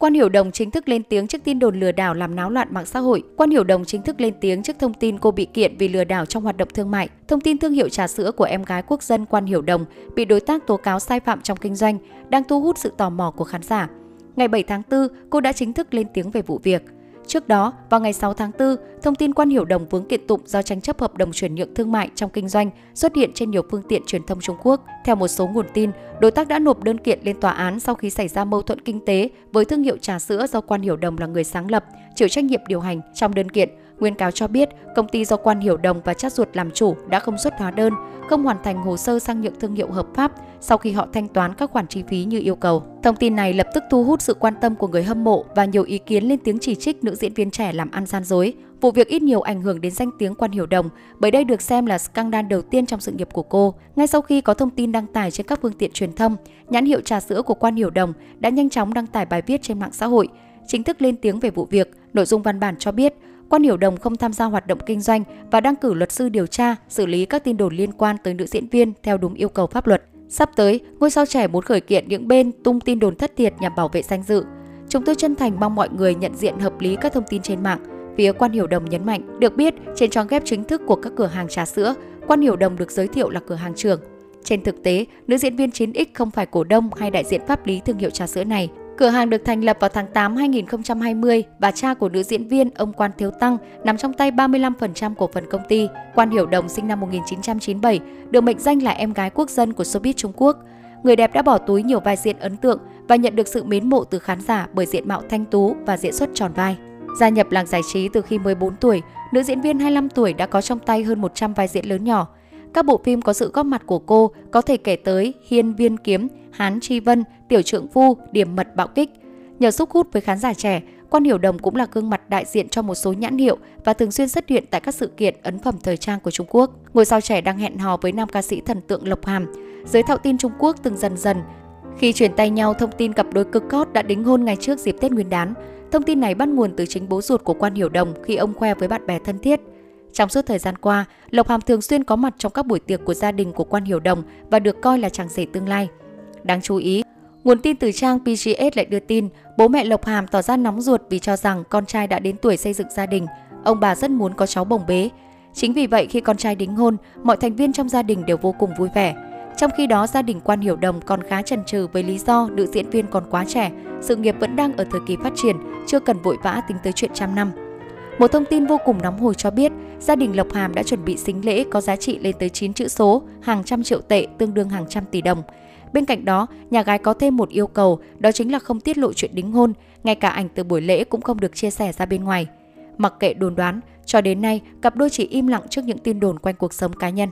Quan Hiểu Đồng chính thức lên tiếng trước tin đồn lừa đảo làm náo loạn mạng xã hội. Quan Hiểu Đồng chính thức lên tiếng trước thông tin cô bị kiện vì lừa đảo trong hoạt động thương mại. Thông tin thương hiệu trà sữa của em gái quốc dân Quan Hiểu Đồng bị đối tác tố cáo sai phạm trong kinh doanh đang thu hút sự tò mò của khán giả. Ngày 7 tháng 4, cô đã chính thức lên tiếng về vụ việc. Trước đó, vào ngày 6 tháng 4, thông tin quan hiểu đồng vướng kiện tụng do tranh chấp hợp đồng chuyển nhượng thương mại trong kinh doanh xuất hiện trên nhiều phương tiện truyền thông Trung Quốc. Theo một số nguồn tin, đối tác đã nộp đơn kiện lên tòa án sau khi xảy ra mâu thuẫn kinh tế với thương hiệu trà sữa do quan hiểu đồng là người sáng lập, chịu trách nhiệm điều hành trong đơn kiện. Nguyên cáo cho biết công ty do quan hiểu đồng và chát ruột làm chủ đã không xuất hóa đơn, không hoàn thành hồ sơ sang nhượng thương hiệu hợp pháp sau khi họ thanh toán các khoản chi phí như yêu cầu. Thông tin này lập tức thu hút sự quan tâm của người hâm mộ và nhiều ý kiến lên tiếng chỉ trích nữ diễn viên trẻ làm ăn gian dối. Vụ việc ít nhiều ảnh hưởng đến danh tiếng quan hiểu đồng, bởi đây được xem là scandal đầu tiên trong sự nghiệp của cô. Ngay sau khi có thông tin đăng tải trên các phương tiện truyền thông, nhãn hiệu trà sữa của quan hiểu đồng đã nhanh chóng đăng tải bài viết trên mạng xã hội, chính thức lên tiếng về vụ việc. Nội dung văn bản cho biết, Quan Hiểu Đồng không tham gia hoạt động kinh doanh và đang cử luật sư điều tra, xử lý các tin đồn liên quan tới nữ diễn viên theo đúng yêu cầu pháp luật. Sắp tới, ngôi sao trẻ muốn khởi kiện những bên tung tin đồn thất thiệt nhằm bảo vệ danh dự. Chúng tôi chân thành mong mọi người nhận diện hợp lý các thông tin trên mạng. Phía Quan Hiểu Đồng nhấn mạnh, được biết, trên trang web chính thức của các cửa hàng trà sữa, Quan Hiểu Đồng được giới thiệu là cửa hàng trưởng. Trên thực tế, nữ diễn viên 9X không phải cổ đông hay đại diện pháp lý thương hiệu trà sữa này. Cửa hàng được thành lập vào tháng 8 2020 và cha của nữ diễn viên, ông Quan Thiếu Tăng, nằm trong tay 35% cổ phần công ty. Quan Hiểu Đồng sinh năm 1997, được mệnh danh là em gái quốc dân của showbiz Trung Quốc. Người đẹp đã bỏ túi nhiều vai diễn ấn tượng và nhận được sự mến mộ từ khán giả bởi diện mạo thanh tú và diễn xuất tròn vai. Gia nhập làng giải trí từ khi 14 tuổi, nữ diễn viên 25 tuổi đã có trong tay hơn 100 vai diễn lớn nhỏ. Các bộ phim có sự góp mặt của cô có thể kể tới Hiên Viên Kiếm, Hán Tri Vân, Tiểu Trượng Phu, Điểm Mật Bạo Kích. Nhờ sức hút với khán giả trẻ, Quan Hiểu Đồng cũng là gương mặt đại diện cho một số nhãn hiệu và thường xuyên xuất hiện tại các sự kiện ấn phẩm thời trang của Trung Quốc. Ngôi sao trẻ đang hẹn hò với nam ca sĩ thần tượng Lộc Hàm. Giới thạo tin Trung Quốc từng dần dần khi chuyển tay nhau thông tin cặp đôi cực hot đã đính hôn ngày trước dịp Tết Nguyên đán. Thông tin này bắt nguồn từ chính bố ruột của Quan Hiểu Đồng khi ông khoe với bạn bè thân thiết. Trong suốt thời gian qua, Lộc Hàm thường xuyên có mặt trong các buổi tiệc của gia đình của Quan Hiểu Đồng và được coi là chàng rể tương lai. Đáng chú ý, nguồn tin từ trang PGS lại đưa tin bố mẹ Lộc Hàm tỏ ra nóng ruột vì cho rằng con trai đã đến tuổi xây dựng gia đình, ông bà rất muốn có cháu bồng bế. Chính vì vậy khi con trai đính hôn, mọi thành viên trong gia đình đều vô cùng vui vẻ. Trong khi đó, gia đình Quan Hiểu Đồng còn khá chần chừ với lý do nữ diễn viên còn quá trẻ, sự nghiệp vẫn đang ở thời kỳ phát triển, chưa cần vội vã tính tới chuyện trăm năm. Một thông tin vô cùng nóng hổi cho biết, gia đình Lộc Hàm đã chuẩn bị sính lễ có giá trị lên tới 9 chữ số, hàng trăm triệu tệ tương đương hàng trăm tỷ đồng. Bên cạnh đó, nhà gái có thêm một yêu cầu, đó chính là không tiết lộ chuyện đính hôn, ngay cả ảnh từ buổi lễ cũng không được chia sẻ ra bên ngoài. Mặc kệ đồn đoán, cho đến nay, cặp đôi chỉ im lặng trước những tin đồn quanh cuộc sống cá nhân.